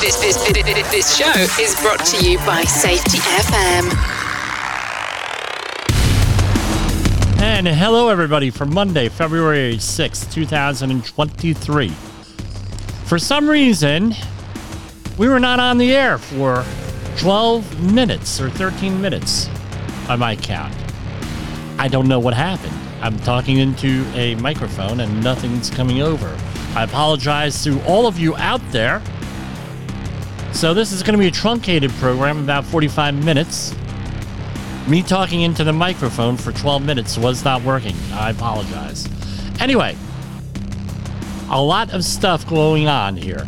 This, this, this, show is brought to you by Safety FM. And hello, everybody, for Monday, February 6th, 2023. For some reason, we were not on the air for 12 minutes or 13 minutes on my count. I don't know what happened. I'm talking into a microphone and nothing's coming over. I apologize to all of you out there. So, this is going to be a truncated program, about 45 minutes. Me talking into the microphone for 12 minutes was not working. I apologize. Anyway, a lot of stuff going on here.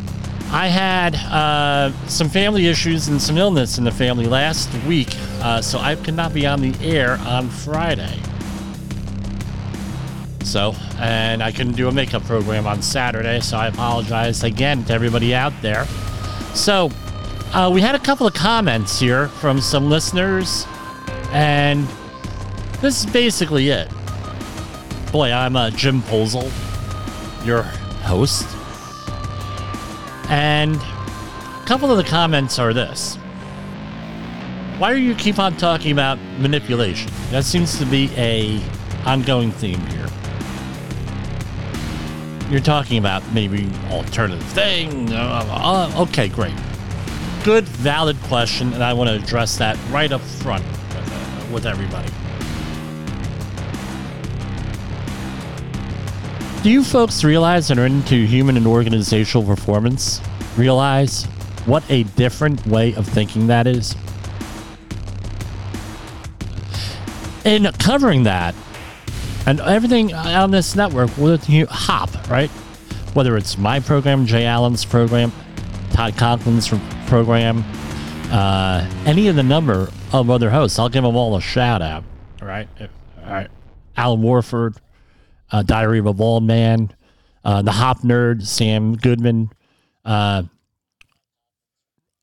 I had uh, some family issues and some illness in the family last week, uh, so I could not be on the air on Friday. So, and I couldn't do a makeup program on Saturday, so I apologize again to everybody out there. So, uh, we had a couple of comments here from some listeners, and this is basically it. Boy, I'm uh, Jim Posel, your host. And a couple of the comments are this. Why do you keep on talking about manipulation? That seems to be a ongoing theme here you're talking about maybe alternative thing. Uh, uh, okay, great. Good, valid question, and I want to address that right up front with, uh, with everybody. Do you folks realize that are into human and organizational performance? Realize what a different way of thinking that is? In covering that, and everything on this network you hop right? Whether it's my program jay allen's program todd conklin's program uh, any of the number of other hosts i'll give them all a shout out all right all right. Alan warford uh, diary of a bald man uh, the hop nerd sam goodman uh,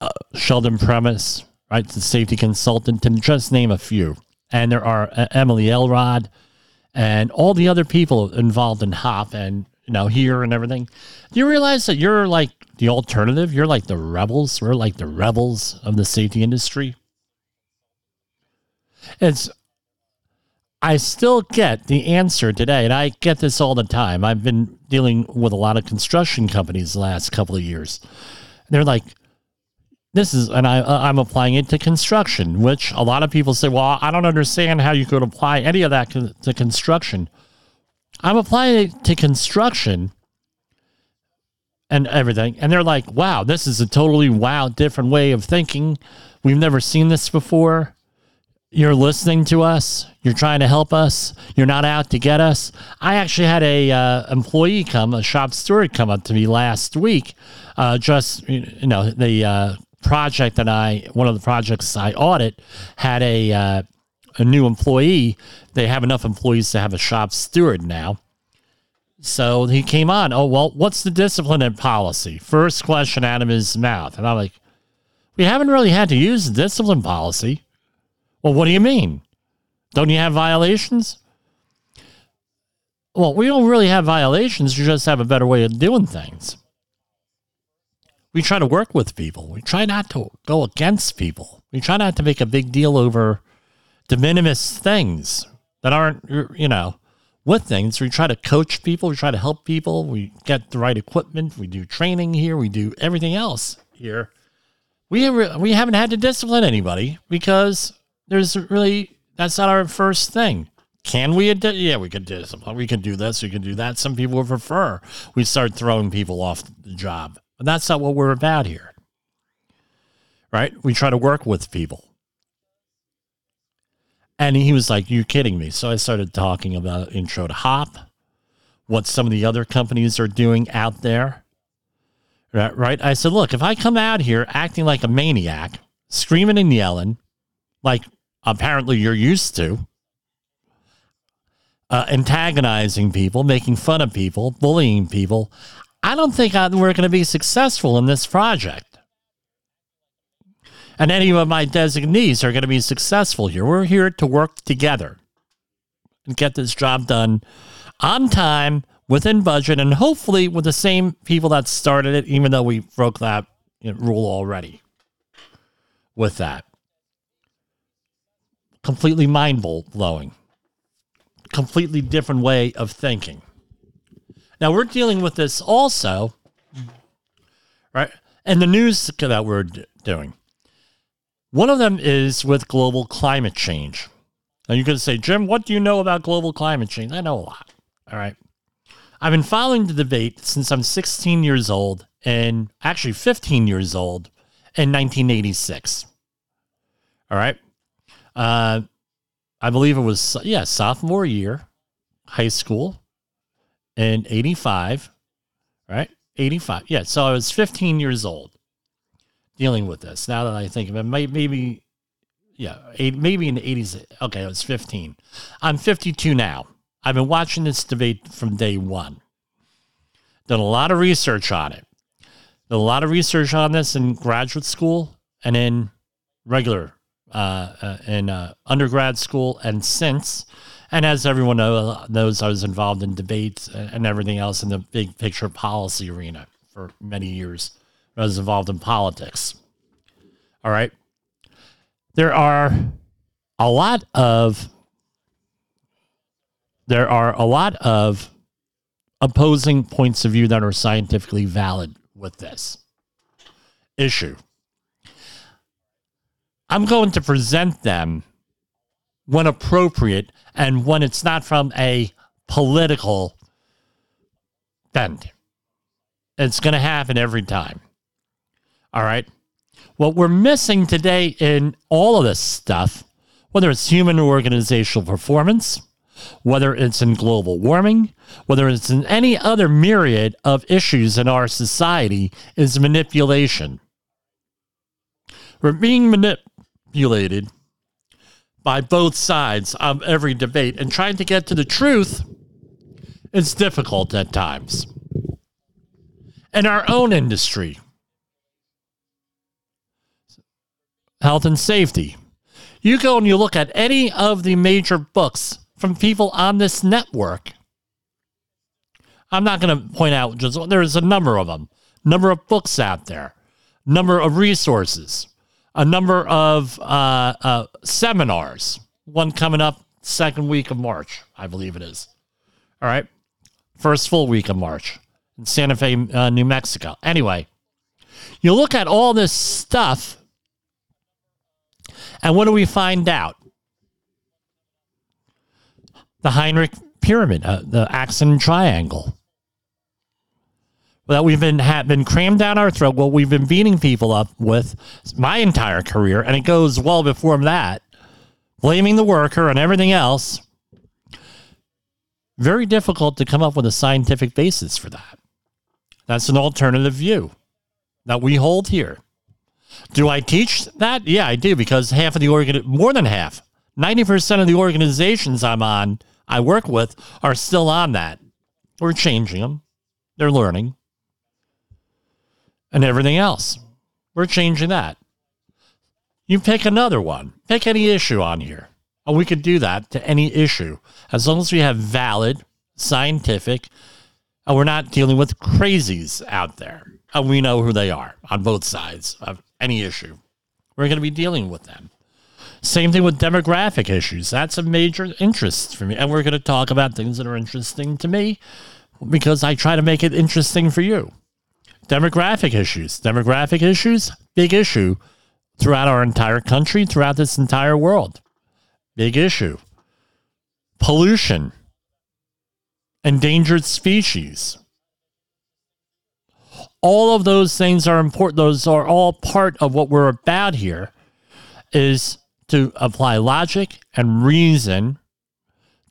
uh, sheldon primus right? The safety consultant to just name a few. And there are uh, emily elrod and all the other people involved in Hop and you here and everything. Do you realize that you're like the alternative? You're like the rebels. We're like the rebels of the safety industry. It's I still get the answer today, and I get this all the time. I've been dealing with a lot of construction companies the last couple of years. They're like, this is, and I, uh, I'm applying it to construction, which a lot of people say, well, I don't understand how you could apply any of that to construction. I'm applying it to construction and everything. And they're like, wow, this is a totally wow, different way of thinking. We've never seen this before. You're listening to us. You're trying to help us. You're not out to get us. I actually had a uh, employee come, a shop steward come up to me last week. Uh, just you know, the uh, project that I, one of the projects I audit, had a uh, a new employee. They have enough employees to have a shop steward now. So he came on. Oh well, what's the discipline and policy? First question out of his mouth, and I'm like, we haven't really had to use the discipline policy. Well, what do you mean? Don't you have violations? Well, we don't really have violations. You just have a better way of doing things we try to work with people. We try not to go against people. We try not to make a big deal over de minimis things that aren't, you know, with things. We try to coach people. We try to help people. We get the right equipment. We do training here. We do everything else here. We we haven't had to discipline anybody because there's really that's not our first thing. Can we? Yeah, we could discipline. We can do this. We can do that. Some people would prefer we start throwing people off the job. But that's not what we're about here. Right? We try to work with people. And he was like, You kidding me? So I started talking about intro to hop, what some of the other companies are doing out there. Right, right? I said, look, if I come out here acting like a maniac, screaming and yelling, like apparently you're used to, uh, antagonizing people, making fun of people, bullying people, I don't think we're going to be successful in this project. And any of my designees are going to be successful here. We're here to work together and get this job done on time, within budget, and hopefully with the same people that started it, even though we broke that rule already with that. Completely mind blowing. Completely different way of thinking. Now we're dealing with this also, right? And the news that we're doing. One of them is with global climate change. Now going to say, Jim, what do you know about global climate change? I know a lot. All right. I've been following the debate since I'm 16 years old and actually 15 years old in 1986. All right. Uh, I believe it was, yeah, sophomore year, high school in 85, right? 85. Yeah. So I was 15 years old dealing with this. Now that I think of it, maybe, yeah, eight, maybe in the 80s. Okay, I was 15. I'm 52 now. I've been watching this debate from day one. Done a lot of research on it. Done a lot of research on this in graduate school and in regular, uh, uh, in uh, undergrad school and since. And as everyone know, uh, knows, I was involved in debates uh, and everything else in the big picture policy arena for many years. I was involved in politics. All right. There are a lot of there are a lot of opposing points of view that are scientifically valid with this issue. I'm going to present them when appropriate and when it's not from a political bent. It's going to happen every time. All right. What we're missing today in all of this stuff, whether it's human or organizational performance, whether it's in global warming, whether it's in any other myriad of issues in our society, is manipulation. We're being manipulated by both sides of every debate, and trying to get to the truth is difficult at times. In our own industry, health and safety, you go and you look at any of the major books from people on this network. I'm not going to point out just there's a number of them, number of books out there, number of resources, a number of uh, uh, seminars. One coming up second week of March, I believe it is. All right, first full week of March in Santa Fe, uh, New Mexico. Anyway, you look at all this stuff, and what do we find out? The Heinrich Pyramid, uh, the Axon Triangle that we've been have been crammed down our throat, what we've been beating people up with my entire career, and it goes well before that, blaming the worker and everything else. Very difficult to come up with a scientific basis for that. That's an alternative view that we hold here. Do I teach that? Yeah, I do because half of the organ, more than half, 90% of the organizations I'm on, I work with, are still on that. We're changing them. They're learning and everything else. We're changing that. You pick another one, pick any issue on here. And we could do that to any issue as long as we have valid, scientific, and we're not dealing with crazies out there. And we know who they are on both sides of any issue. We're going to be dealing with them. Same thing with demographic issues. That's a major interest for me. And we're going to talk about things that are interesting to me because I try to make it interesting for you demographic issues. Demographic issues, big issue throughout our entire country, throughout this entire world. Big issue. Pollution, endangered species. All of those things are important. Those are all part of what we're about here is to apply logic and reason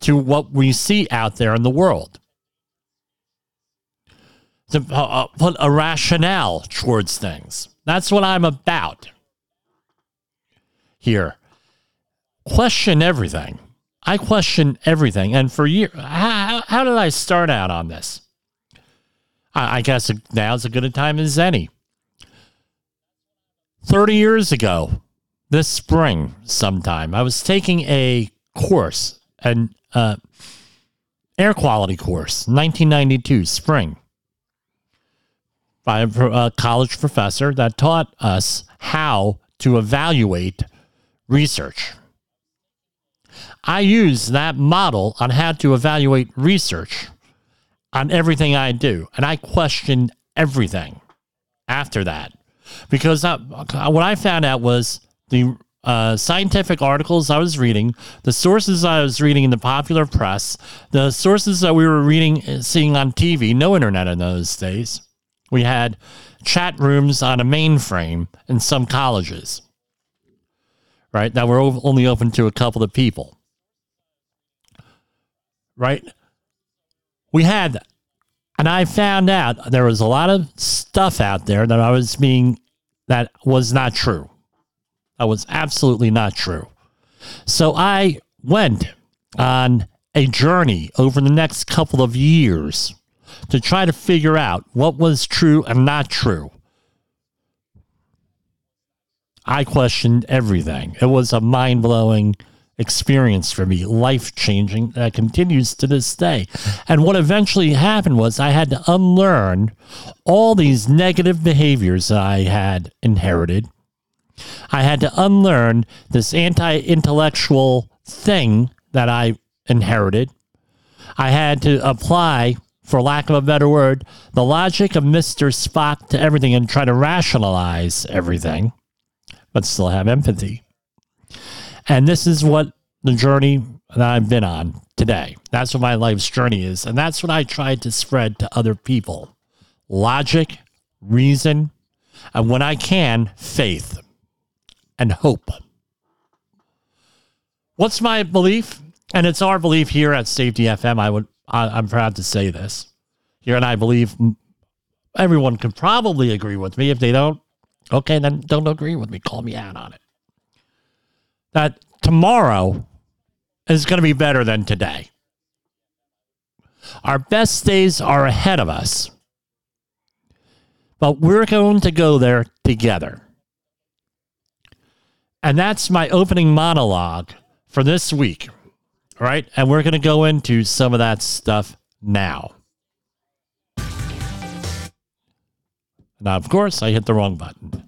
to what we see out there in the world to uh, uh, put a rationale towards things. That's what I'm about here. Question everything. I question everything. And for years, how, how did I start out on this? I, I guess now's as good a time as any. 30 years ago, this spring, sometime, I was taking a course, an uh, air quality course, 1992 spring by a, college professor that taught us how to evaluate research. I use that model on how to evaluate research on everything I do, and I question everything after that because I, what I found out was the uh, scientific articles I was reading, the sources I was reading in the popular press, the sources that we were reading, uh, seeing on TV, no internet in those days. We had chat rooms on a mainframe in some colleges, right, that were only open to a couple of people, right? We had, and I found out there was a lot of stuff out there that I was being, that was not true that was absolutely not true. So I went on a journey over the next couple of years to try to figure out what was true and not true. I questioned everything. It was a mind blowing experience for me, life changing, that continues to this day. And what eventually happened was I had to unlearn all these negative behaviors I had inherited I had to unlearn this anti intellectual thing that I inherited. I had to apply, for lack of a better word, the logic of Mr. Spock to everything and try to rationalize everything, but still have empathy. And this is what the journey that I've been on today. That's what my life's journey is. And that's what I tried to spread to other people logic, reason, and when I can, faith and hope. What's my belief? And it's our belief here at Safety FM. I would, I, I'm proud to say this here, and I believe everyone can probably agree with me. If they don't, okay, then don't agree with me. Call me out on it. That tomorrow is going to be better than today. Our best days are ahead of us, but we're going to go there together. And that's my opening monologue for this week. Right? And we're going to go into some of that stuff now. Now, of course, I hit the wrong button.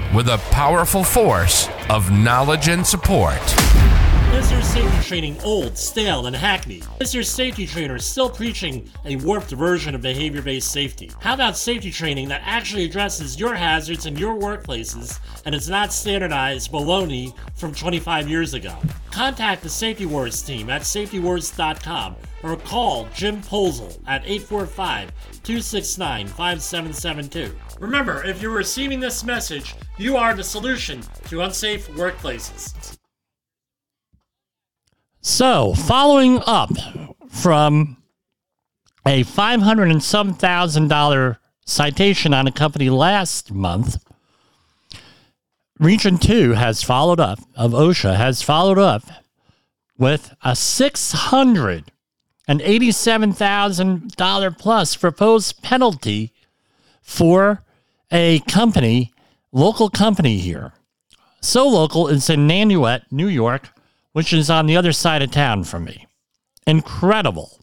with a powerful force of knowledge and support. Is your safety training old, stale, and hackneyed? Is your safety trainer still preaching a warped version of behavior based safety? How about safety training that actually addresses your hazards in your workplaces and is not standardized baloney from 25 years ago? Contact the Safety Wars team at safetywars.com or call Jim Posel at 845 269 5772. Remember, if you're receiving this message, you are the solution to unsafe workplaces. So, following up from a 500 and some thousand dollar citation on a company last month, Region 2 has followed up, of OSHA has followed up with a 600 an $87,000 plus proposed penalty for a company, local company here. So local, in Nanuet, New York, which is on the other side of town from me. Incredible.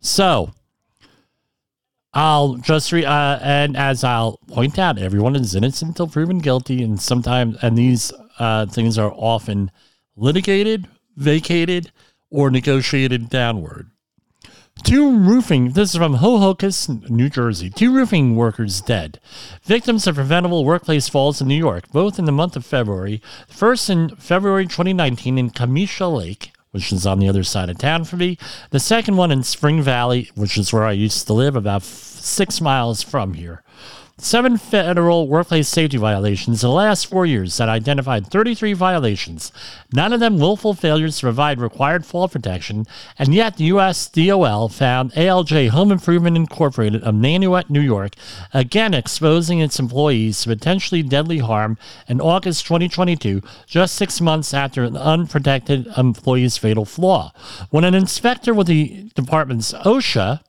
So, I'll just re uh, and as I'll point out, everyone is innocent until proven guilty, and sometimes and these uh, things are often litigated, vacated, or negotiated downward. Two roofing, this is from Ho-Ho-Kus, New Jersey. Two roofing workers dead. Victims of preventable workplace falls in New York, both in the month of February. First in February 2019 in Camisha Lake, which is on the other side of town for me. The second one in Spring Valley, which is where I used to live, about f- six miles from here. Seven federal workplace safety violations in the last four years that identified 33 violations, none of them willful failures to provide required fall protection, and yet the U.S. DOL found ALJ Home Improvement Incorporated of Nanuet, New York, again exposing its employees to potentially deadly harm in August 2022, just six months after an unprotected employee's fatal flaw. When an inspector with the department's OSHA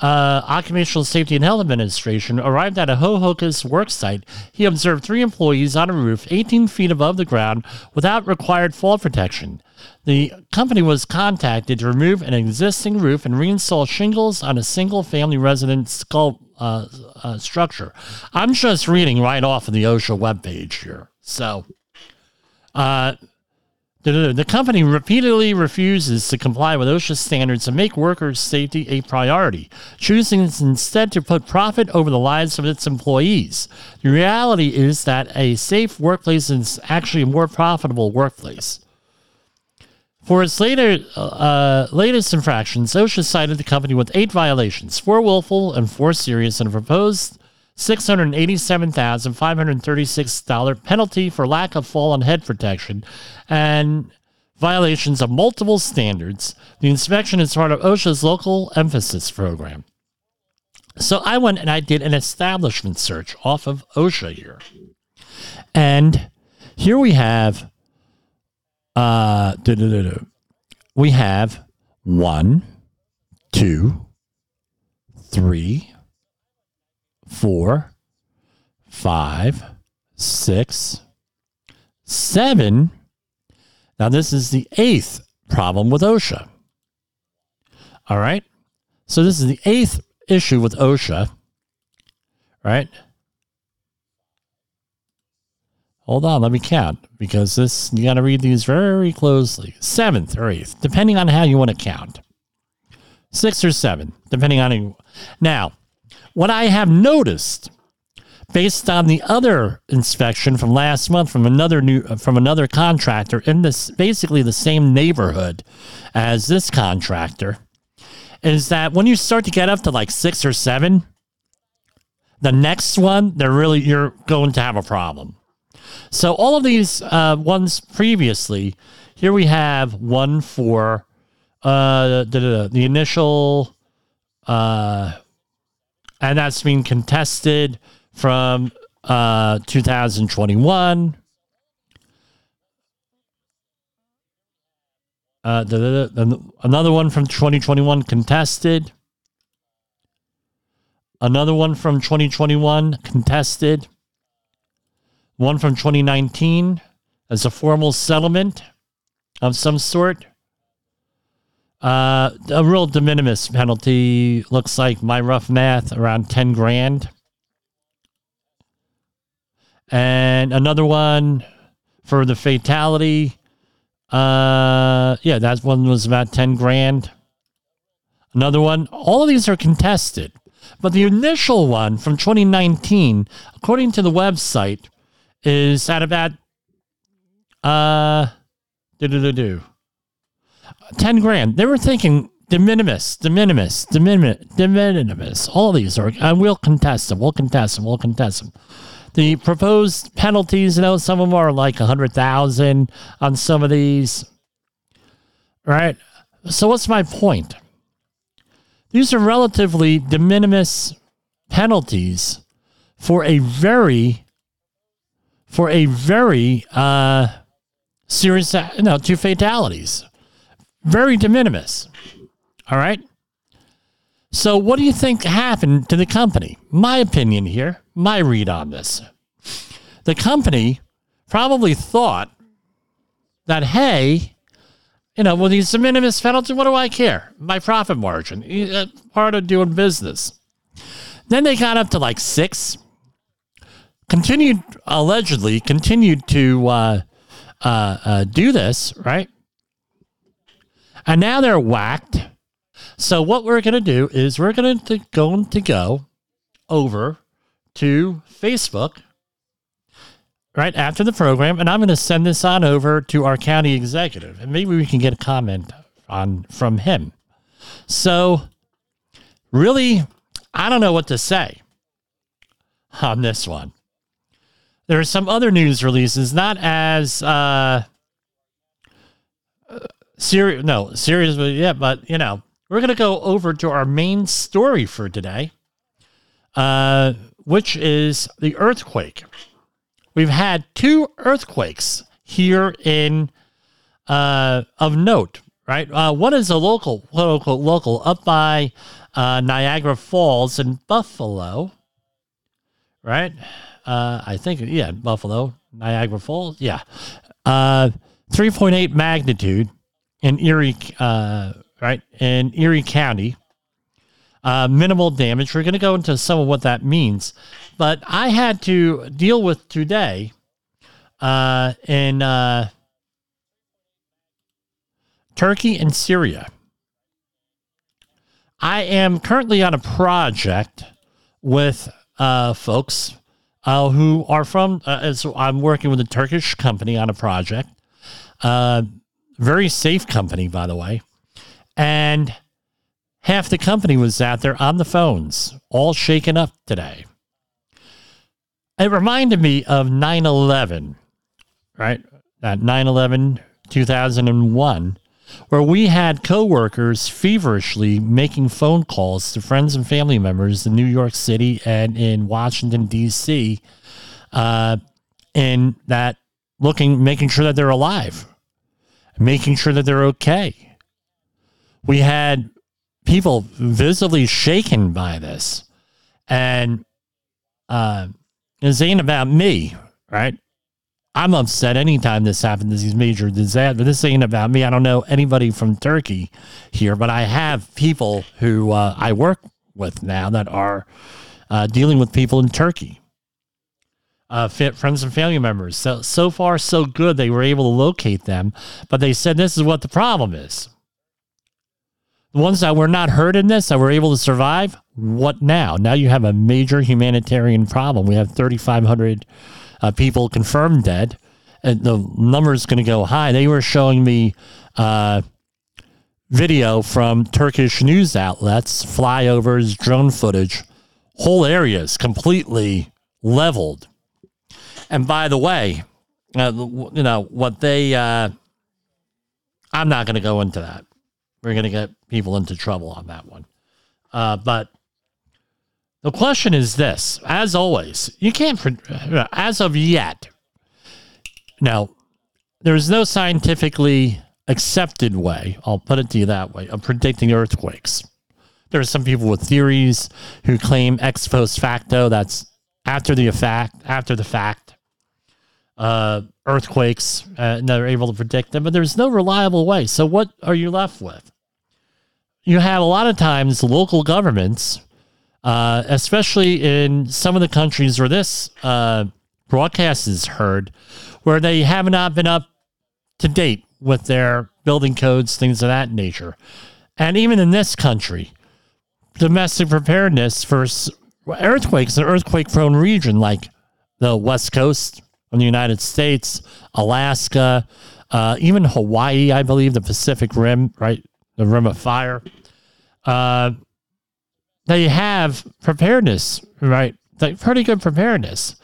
uh, Occupational Safety and Health Administration arrived at a Ho-Ho-Kus work site, he observed three employees on a roof 18 feet above the ground without required fall protection. The company was contacted to remove an existing roof and reinstall shingles on a single family residence skull, uh, uh, structure. I'm just reading right off of the OSHA webpage here. So, uh, the, company repeatedly refuses to comply with OSHA standards and make workers' safety a priority, choosing instead to put profit over the lives of its employees. The reality is that a safe workplace is actually a more profitable workplace. For its later, uh, latest infractions, OSHA cited the company with eight violations, four willful and four serious, and proposed $687,536 penalty for lack of fall and head protection and violations of multiple standards. The inspection is part of OSHA's local emphasis program. So I went and I did an establishment search off of OSHA here. And here we have uh we have one, two, three, four, five, six, seven. Now, this is the eighth problem with OSHA. All right. So, this is the eighth issue with OSHA. Right. Hold on, let me count because this you got to read these very closely. Seventh or eighth, depending on how you want to count. Six or seven, depending on you. Now, what I have noticed, based on the other inspection from last month from another new from another contractor in this basically the same neighborhood as this contractor, is that when you start to get up to like six or seven, the next one they're really you're going to have a problem. So all of these uh, ones previously, here we have one for uh, the, the initial uh, and that's been contested from uh, 2021. Uh, the, the, the, another one from 2021 contested. Another one from 2021 contested. One from 2019 as a formal settlement of some sort. Uh, a real de minimis penalty looks like my rough math around 10 grand. And another one for the fatality. Uh, yeah, that one was about 10 grand. Another one. All of these are contested. But the initial one from 2019, according to the website, is at about uh do do do do 10 grand. They were thinking de minimis, de minimis, de minimis, de minimis. All these are, and we'll contest them. We'll contest them. We'll contest them. The proposed penalties, you know, some of them are like a hundred thousand on some of these. Right. So what's my point? These are relatively de minimis penalties for a very, for a very uh, serious, you know, two fatalities very de minimis. All right. So, what do you think happened to the company? My opinion here, my read on this. The company probably thought that, hey, you know, well, these de minimis penalties, what do I care? My profit margin, uh, part of doing business. Then they got up to like six, continued, allegedly, continued to uh, uh, uh do this, right? And now they're whacked. So what we're going to do is we're going to going to go over to Facebook right after the program, and I'm going to send this on over to our county executive, and maybe we can get a comment on from him. So, really, I don't know what to say on this one. There are some other news releases, not as uh, no, serious, but yeah, but you know, we're going to go over to our main story for today, uh, which is the earthquake. We've had two earthquakes here in uh, of note, right? Uh, one is a local, local, local up by uh, Niagara Falls in Buffalo, right? Uh, I think, yeah, Buffalo, Niagara Falls, yeah. Uh, 3.8 magnitude in Erie, uh, right, in Erie County. Uh, minimal damage. We're going to go into some of what that means. But I had to deal with today uh, in uh, Turkey and Syria. I am currently on a project with uh, folks uh, who are from, uh, so I'm working with a Turkish company on a project. Very safe company, by the way. And half the company was out there on the phones, all shaken up today. It reminded me of 9 11, right? That 9 11 2001, where we had coworkers feverishly making phone calls to friends and family members in New York City and in Washington, D.C., uh, in that looking, making sure that they're alive, making sure that they're okay. We had people visibly shaken by this. And uh, this ain't about me, right? I'm upset anytime this happens, these major disasters. This ain't about me. I don't know anybody from Turkey here, but I have people who uh, I work with now that are uh, dealing with people in Turkey. Uh, friends and family members. So so far so good. They were able to locate them, but they said this is what the problem is. The ones that were not hurt in this, that were able to survive, what now? Now you have a major humanitarian problem. We have 3,500 uh, people confirmed dead. And the number is going to go high. They were showing me uh, video from Turkish news outlets, flyovers, drone footage, whole areas completely leveled. And by the way, uh, you know, what they, uh, I'm not going to go into that. We're going to get people into trouble on that one. Uh, but the question is this as always, you can't, as of yet, now, there's no scientifically accepted way, I'll put it to you that way, of predicting earthquakes. There are some people with theories who claim ex post facto, that's after the fact, after the fact, uh, earthquakes, uh, and they're able to predict them, but there's no reliable way. So, what are you left with? You have a lot of times local governments, uh, especially in some of the countries where this uh, broadcast is heard, where they have not been up to date with their building codes, things of that nature. And even in this country, domestic preparedness for earthquakes, an earthquake prone region like the West Coast, from the United States, Alaska, uh, even Hawaii, I believe, the Pacific Rim, right? The Rim of Fire. Uh, they have preparedness, right? Like pretty good preparedness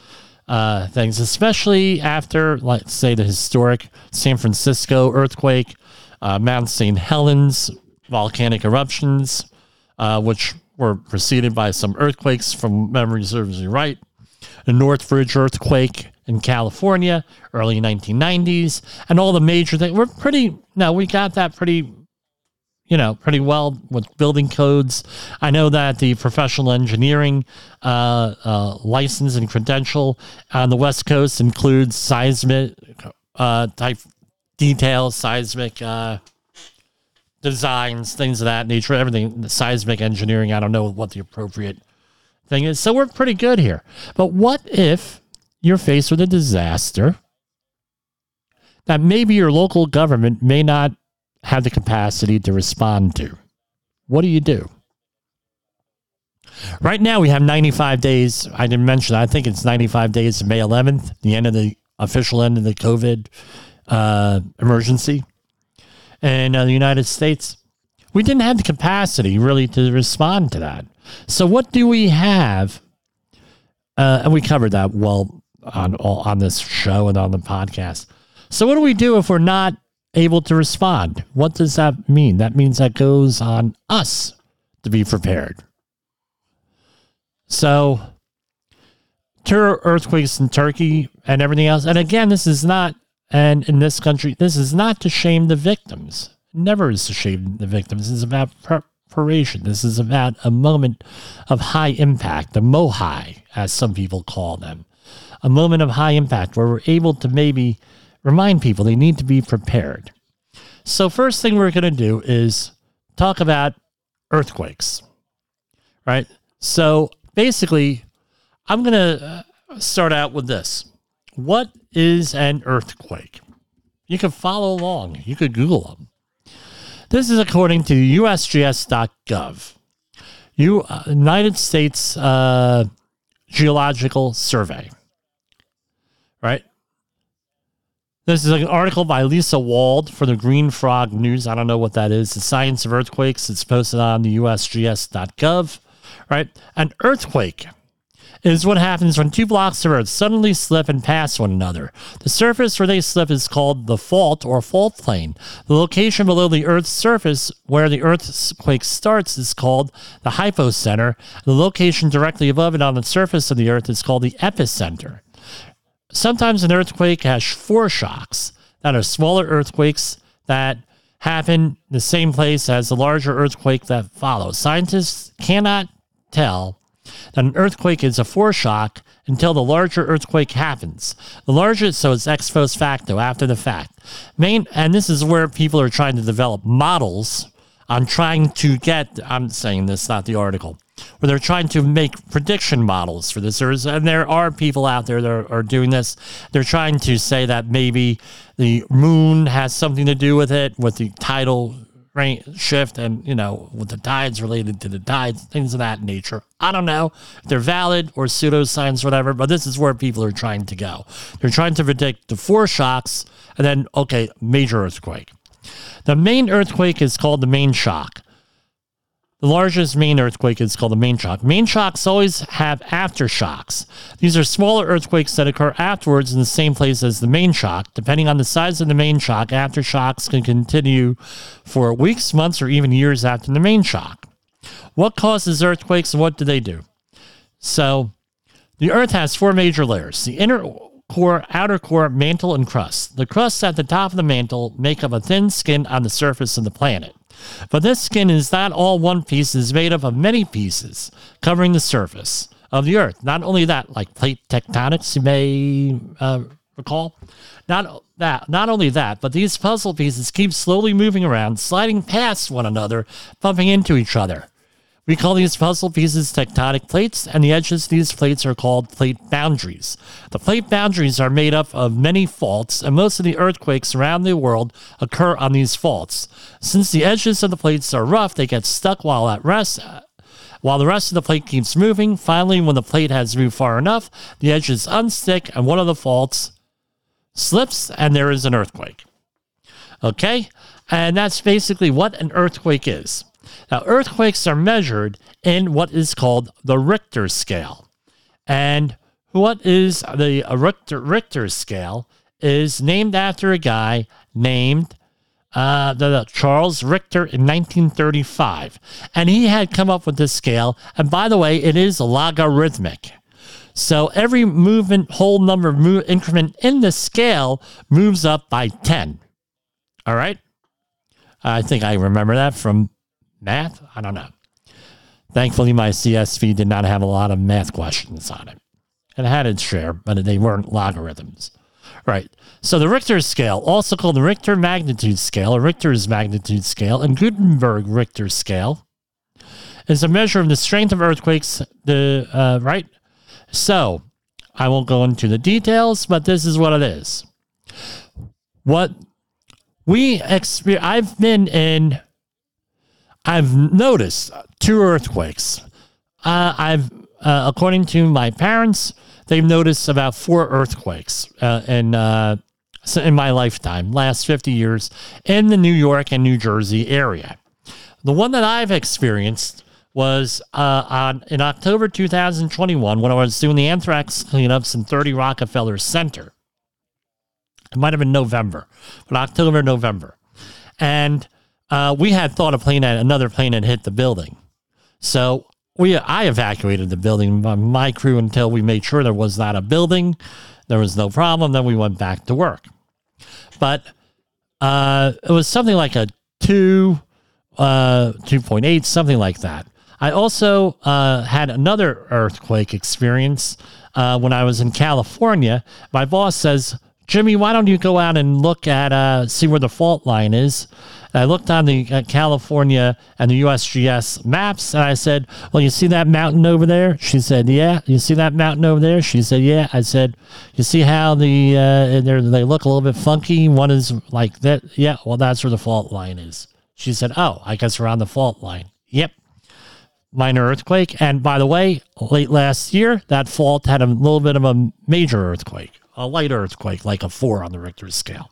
uh, things, especially after, let's say, the historic San Francisco earthquake, uh, Mount St. Helens volcanic eruptions, uh, which were preceded by some earthquakes from memory serves me right. The Northridge earthquake in California, early 1990s, and all the major things. We're pretty, no, we got that pretty, you know, pretty well with building codes. I know that the professional engineering uh, uh, license and credential on the West Coast includes seismic uh, type details, seismic uh, designs, things of that nature, everything, the seismic engineering. I don't know what the appropriate thing is. So we're pretty good here. But what if you're faced with a disaster that maybe your local government may not have the capacity to respond to. what do you do? Right now, we have 95 days. I didn't mention, I think it's 95 days to May 11th, the end of the official end of the COVID uh, emergency in uh, the United States. We didn't have the capacity really to respond to that. So, what do we have? Uh, and we covered that well on all on this show and on the podcast. So, what do we do if we're not able to respond? What does that mean? That means that goes on us to be prepared. So, terror earthquakes in Turkey and everything else. And again, this is not, and in this country, this is not to shame the victims. Never is to shame the victims. This is about preparation. This is about a moment of high impact, a mohai, as some people call them. A moment of high impact where we're able to maybe remind people they need to be prepared. So, first thing we're going to do is talk about earthquakes, right? So, basically, I'm going to uh, start out with this. What is an earthquake? You can follow along, you could Google them. This is according to USGS.gov, uh, United States uh, Geological Survey. Right? This is an article by Lisa Wald for the Green Frog News. I don't know what that is. The Science of Earthquakes. It's posted on the USGS.gov right? An earthquake is what happens when two blocks of earth suddenly slip and pass one another. The surface where they slip is called the fault or fault plane. The location below the Earth's surface where the earthquake starts is called the hypocenter. The location directly above it on the surface of the Earth is called the epicenter. Sometimes an earthquake has foreshocks that are smaller earthquakes that happen the same place as the larger earthquake that follows. Scientists cannot tell that an earthquake is a foreshock until the larger earthquake happens. The larger, so it's ex post facto, after the fact. Main, and this is where people are trying to develop models on trying to get, I'm saying this, not the article, where they're trying to make prediction models for this. There's, and there are people out there that are, are doing this. They're trying to say that maybe the moon has something to do with it, with the tidal shift and you know with the tides related to the tides things of that nature i don't know if they're valid or pseudoscience or whatever but this is where people are trying to go they're trying to predict the foreshocks and then okay major earthquake the main earthquake is called the main shock the largest main earthquake is called the main shock. Main shocks always have aftershocks. These are smaller earthquakes that occur afterwards in the same place as the main shock. Depending on the size of the main shock, aftershocks can continue for weeks, months, or even years after the main shock. What causes earthquakes and what do they do? So, the Earth has four major layers the inner core, outer core, mantle, and crust. The crusts at the top of the mantle make up a thin skin on the surface of the planet. But this skin is not all one piece, it is made up of many pieces covering the surface of the Earth. Not only that, like plate tectonics, you may uh, recall. Not that, not only that, but these puzzle pieces keep slowly moving around, sliding past one another, bumping into each other. We call these puzzle pieces tectonic plates, and the edges of these plates are called plate boundaries. The plate boundaries are made up of many faults, and most of the earthquakes around the world occur on these faults. Since the edges of the plates are rough, they get stuck while at rest. While the rest of the plate keeps moving, finally, when the plate has moved far enough, the edges unstick and one of the faults slips, and there is an earthquake. Okay? And that's basically what an earthquake is. Now, earthquakes are measured in what is called the Richter scale. And what is the Richter, Richter scale is named after a guy named uh, the, the Charles Richter in 1935. And he had come up with this scale. And by the way, it is logarithmic. So every movement, whole number move, increment in the scale moves up by 10. All right? I think I remember that from math? I don't know. Thankfully, my CSP did not have a lot of math questions on it. It had its share, but they weren't logarithms. Right. So the Richter scale, also called the Richter magnitude scale, or Richter's magnitude scale, and Gutenberg Richter scale, is a measure of the strength of earthquakes. The uh, right. So I won't go into the details, but this is what it is. What we experience. I've been in I've noticed two earthquakes. Uh, I've, uh, according to my parents, they've noticed about four earthquakes uh, in uh, in my lifetime, last 50 years, in the New York and New Jersey area. The one that I've experienced was uh, on in October 2021 when I was doing the anthrax cleanups in 30 Rockefeller Center. It might have been November, but October, November, and uh, we had thought a plane had another plane had hit the building, so we I evacuated the building, my, my crew until we made sure there was not a building, there was no problem. Then we went back to work, but uh, it was something like a two, uh, two point eight, something like that. I also uh, had another earthquake experience uh, when I was in California. My boss says, Jimmy, why don't you go out and look at, uh, see where the fault line is? I looked on the uh, California and the USGS maps and I said, Well, you see that mountain over there? She said, Yeah. You see that mountain over there? She said, Yeah. I said, You see how the uh, they look a little bit funky? One is like that. Yeah. Well, that's where the fault line is. She said, Oh, I guess we're on the fault line. Yep minor earthquake. And by the way, late last year, that fault had a little bit of a major earthquake, a light earthquake, like a four on the Richter scale.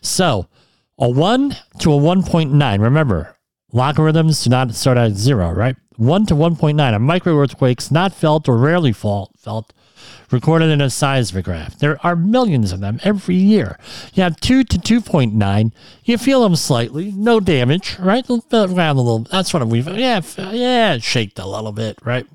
So a one to a 1.9. Remember, logarithms do not start at zero, right? One to 1.9. A micro earthquakes not felt or rarely felt recorded in a seismograph. There are millions of them every year. You have 2 to 2.9. You feel them slightly, no damage, right? Around a little. That's what we've, yeah, yeah, shaked a little bit, right?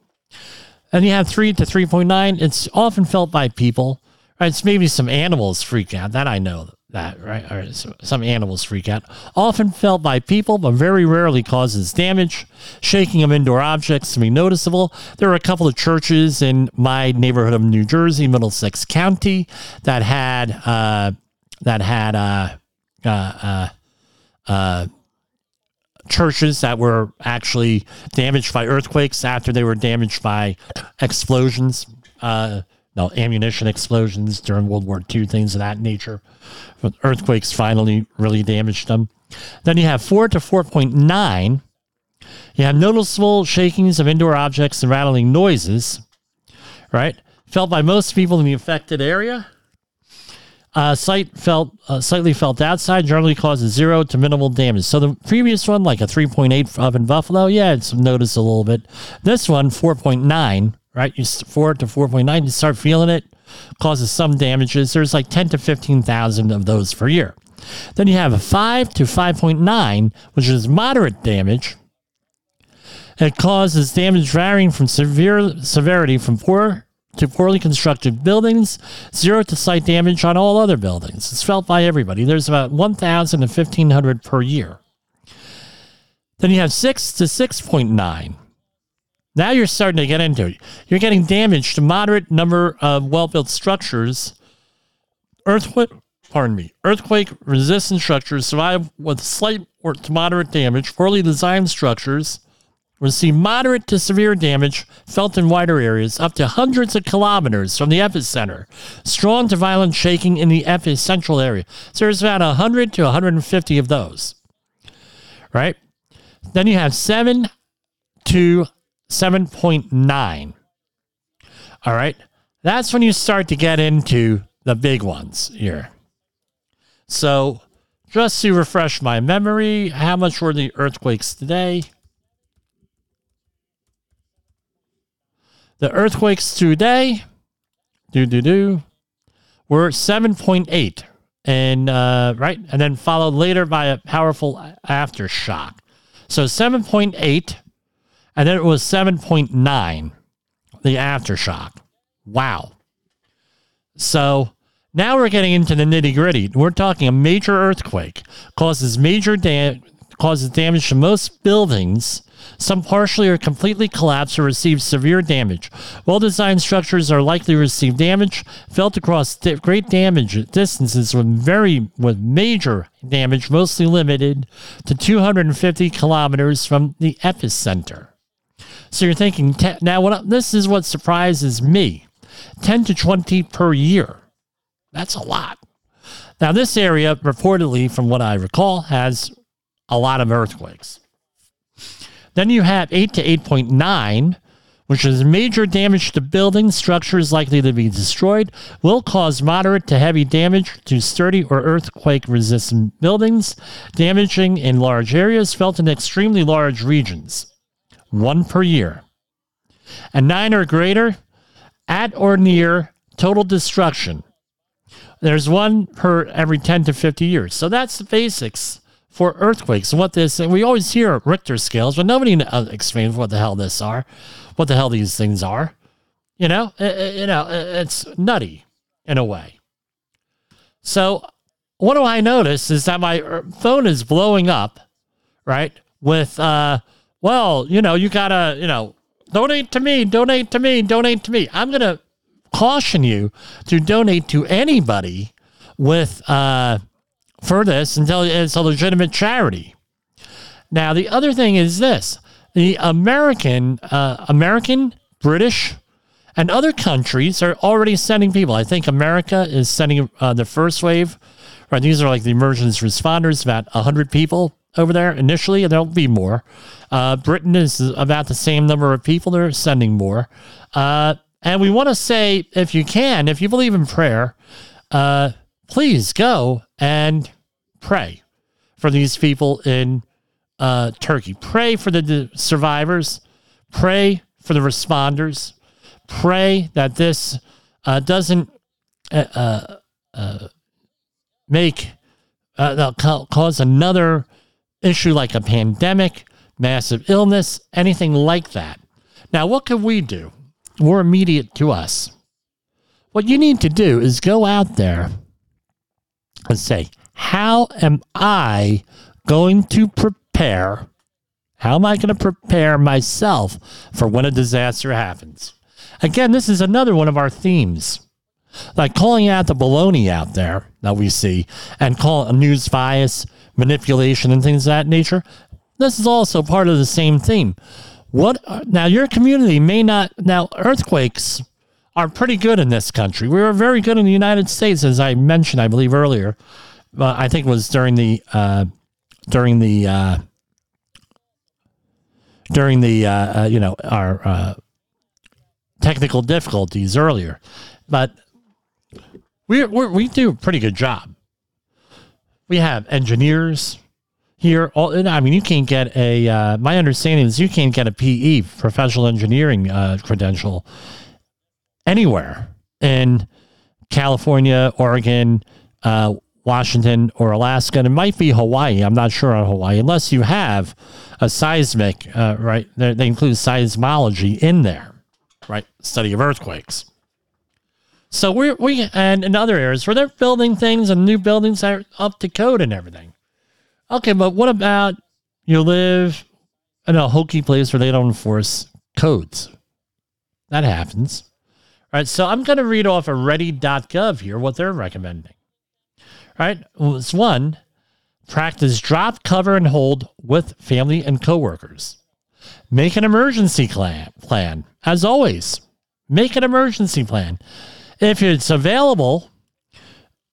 And you have 3 to 3.9. It's often felt by people, right? It's maybe some animals freak out. That I know that, right? Or some animals freak out. Often felt by people, but very rarely causes damage. Shaking of indoor objects can be noticeable. There are a couple of churches in my neighborhood of New Jersey, Middlesex County, that had uh, that had uh, uh, uh, uh churches that were actually damaged by earthquakes after they were damaged by explosions. Ammunition explosions during World War II, things of that nature. But earthquakes finally really damaged them. Then you have 4 to 4.9. You have noticeable shakings of indoor objects and rattling noises, right? Felt by most people in the affected area. Uh, site felt uh, slightly felt outside generally causes zero to minimal damage. So the previous one, like a 3.8 up in Buffalo, yeah, it's noticed a little bit. This one, 4.9, right? You four to 4.9, you start feeling it, causes some damages. There's like 10 to 15,000 of those per year. Then you have a 5 to 5.9, which is moderate damage. It causes damage varying from severe severity from poor to poorly constructed buildings, zero to slight damage on all other buildings. It's felt by everybody. There's about 1,000 to 1,500 per year. Then you have 6 to 6.9. Now you're starting to get into it. You're getting damage to moderate number of well-built structures. Earthquake, pardon me, earthquake resistant structures survive with slight or to moderate damage. Poorly designed structures receive moderate to severe damage felt in wider areas up to hundreds of kilometers from the epicenter. Strong to violent shaking in the epicentral area. So there's about 100 to 150 of those. Right? Then you have 7 to 7.9. All right. That's when you start to get into the big ones here. So, just to refresh my memory, how much were the earthquakes today? The earthquakes today, do do do, were 7.8 and uh, right, and then followed later by a powerful aftershock. So 7.8 and then it was 7.9, the aftershock. Wow. So now we're getting into the nitty gritty. We're talking a major earthquake causes major da- causes damage to most buildings. Some partially or completely collapse or receive severe damage. Well designed structures are likely to receive damage felt across great damage distances with very with major damage mostly limited to 250 kilometers from the epicenter. So you're thinking now what this is what surprises me. 10 to 20 per year. That's a lot. Now this area reportedly from what I recall has a lot of earthquakes. Then you have 8 to 8.9, which is major damage to buildings, structures likely to be destroyed, will cause moderate to heavy damage to sturdy or earthquake resistant buildings, damaging in large areas felt in extremely large regions. One per year. And 9 or greater, at or near total destruction. There's one per every 10 to 50 years. So that's the basics for earthquakes. What this, we always hear Richter scales, but nobody uh, explains what the hell this are, what the hell these things are. You know, it, you know, it's nutty in a way. So, what do I notice is that my phone is blowing up, right? With, uh, well, you know, you gotta, you know, donate to me, donate to me, donate to me. I'm gonna caution you to donate to anybody with uh, for this until it's a legitimate charity. Now, the other thing is this: the American, uh, American, British, and other countries are already sending people. I think America is sending uh, the first wave. Right, these are like the emergency responders, about hundred people over there initially, there'll be more. Uh, Britain is about the same number of people. They're sending more. Uh, and we want to say, if you can, if you believe in prayer, uh, please go and pray for these people in uh, Turkey. Pray for the, the survivors. Pray for the responders. Pray that this uh, doesn't uh make uh, cause another issue like a pandemic, massive illness, anything like that. Now, what can we do? more immediate to us. What you need to do is go out there and say, How am I going to prepare? How am I going to prepare myself for when a disaster happens? Again, this is another one of our themes. Like calling out the baloney out there that we see and call it news bias, manipulation, and things of that nature. This is also part of the same theme. What now? Your community may not now. Earthquakes are pretty good in this country. We were very good in the United States, as I mentioned, I believe earlier. Uh, I think it was during the uh, during the uh, during the uh, uh, you know our uh, technical difficulties earlier, but we we do a pretty good job. We have engineers, here. All, I mean, you can't get a. Uh, my understanding is you can't get a PE, professional engineering uh, credential, anywhere in California, Oregon, uh, Washington, or Alaska. And it might be Hawaii. I'm not sure on Hawaii, unless you have a seismic. Uh, right, they, they include seismology in there, right? Study of earthquakes. So we we and in other areas where they're building things and new buildings are up to code and everything. Okay, but what about you live in a hokey place where they don't enforce codes? That happens. All right, so I'm going to read off of ready.gov here what they're recommending. All right, well, it's one practice drop, cover, and hold with family and coworkers. Make an emergency plan. plan. As always, make an emergency plan. If it's available,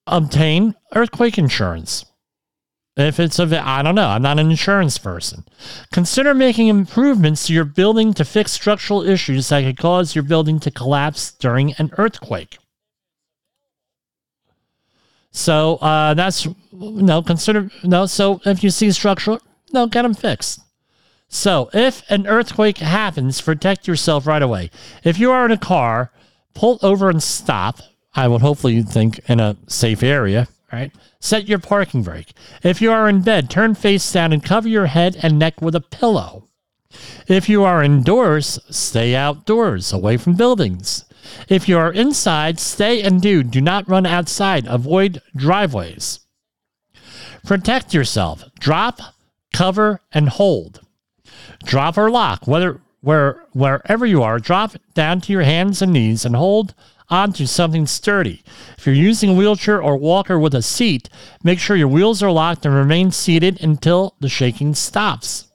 obtain earthquake insurance. If it's a, I don't know, I'm not an insurance person. Consider making improvements to your building to fix structural issues that could cause your building to collapse during an earthquake. So uh, that's no consider no. So if you see structural, no, get them fixed. So if an earthquake happens, protect yourself right away. If you are in a car, pull over and stop. I would hopefully think in a safe area, right? Set your parking brake. If you are in bed, turn face down and cover your head and neck with a pillow. If you are indoors, stay outdoors, away from buildings. If you are inside, stay and do. Do not run outside. Avoid driveways. Protect yourself. Drop, cover, and hold. Drop or lock, whether where wherever you are, drop down to your hands and knees and hold onto something sturdy. If you're using a wheelchair or walker with a seat, make sure your wheels are locked and remain seated until the shaking stops.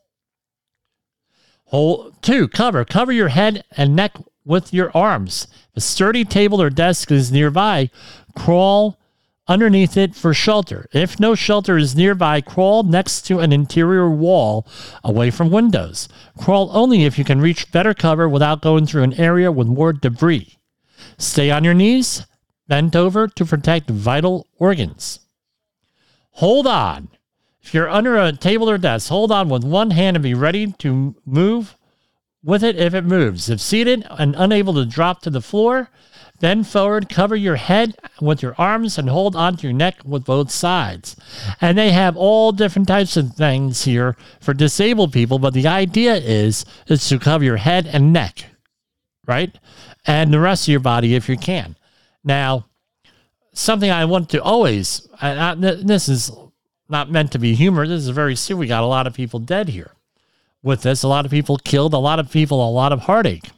Hole two, cover. Cover your head and neck with your arms. If a sturdy table or desk is nearby, crawl underneath it for shelter. If no shelter is nearby, crawl next to an interior wall away from windows. Crawl only if you can reach better cover without going through an area with more debris. Stay on your knees, bent over to protect vital organs. Hold on. If you're under a table or desk, hold on with one hand and be ready to move with it if it moves. If seated and unable to drop to the floor, bend forward, cover your head with your arms, and hold onto your neck with both sides. And they have all different types of things here for disabled people, but the idea is is to cover your head and neck, right? And the rest of your body if you can. Now, something I want to always, I, I, this is not meant to be humor. This is very serious. We got a lot of people dead here with this, a lot of people killed, a lot of people, a lot of heartache.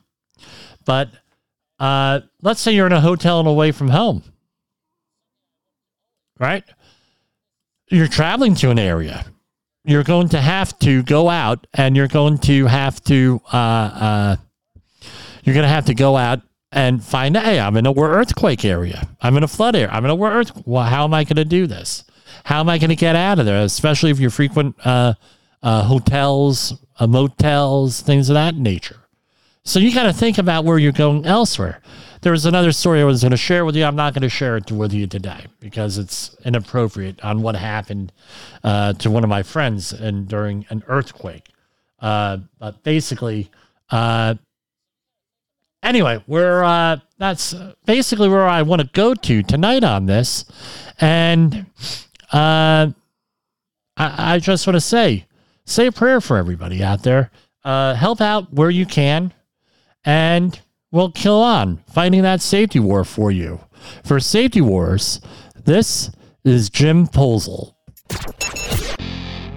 But uh, let's say you're in a hotel and away from home, right? You're traveling to an area. You're going to have to go out and you're going to have to, uh, uh, you're going to have to go out and find, hey, I'm in a earthquake area. I'm in a flood area. I'm in a earth. Well, how am I going to do this? How am I going to get out of there? Especially if you're frequent uh, uh, hotels, uh, motels, things of that nature. So you got to think about where you're going elsewhere. There was another story I was going to share with you. I'm not going to share it with you today because it's inappropriate on what happened uh, to one of my friends and during an earthquake. Uh, but basically, uh, anyway, where uh, that's basically where I want to go to tonight on this, and uh, I, I just want to say, say a prayer for everybody out there. Uh, help out where you can, and we'll kill on fighting that safety war for you. For Safety Wars, this is Jim Posel.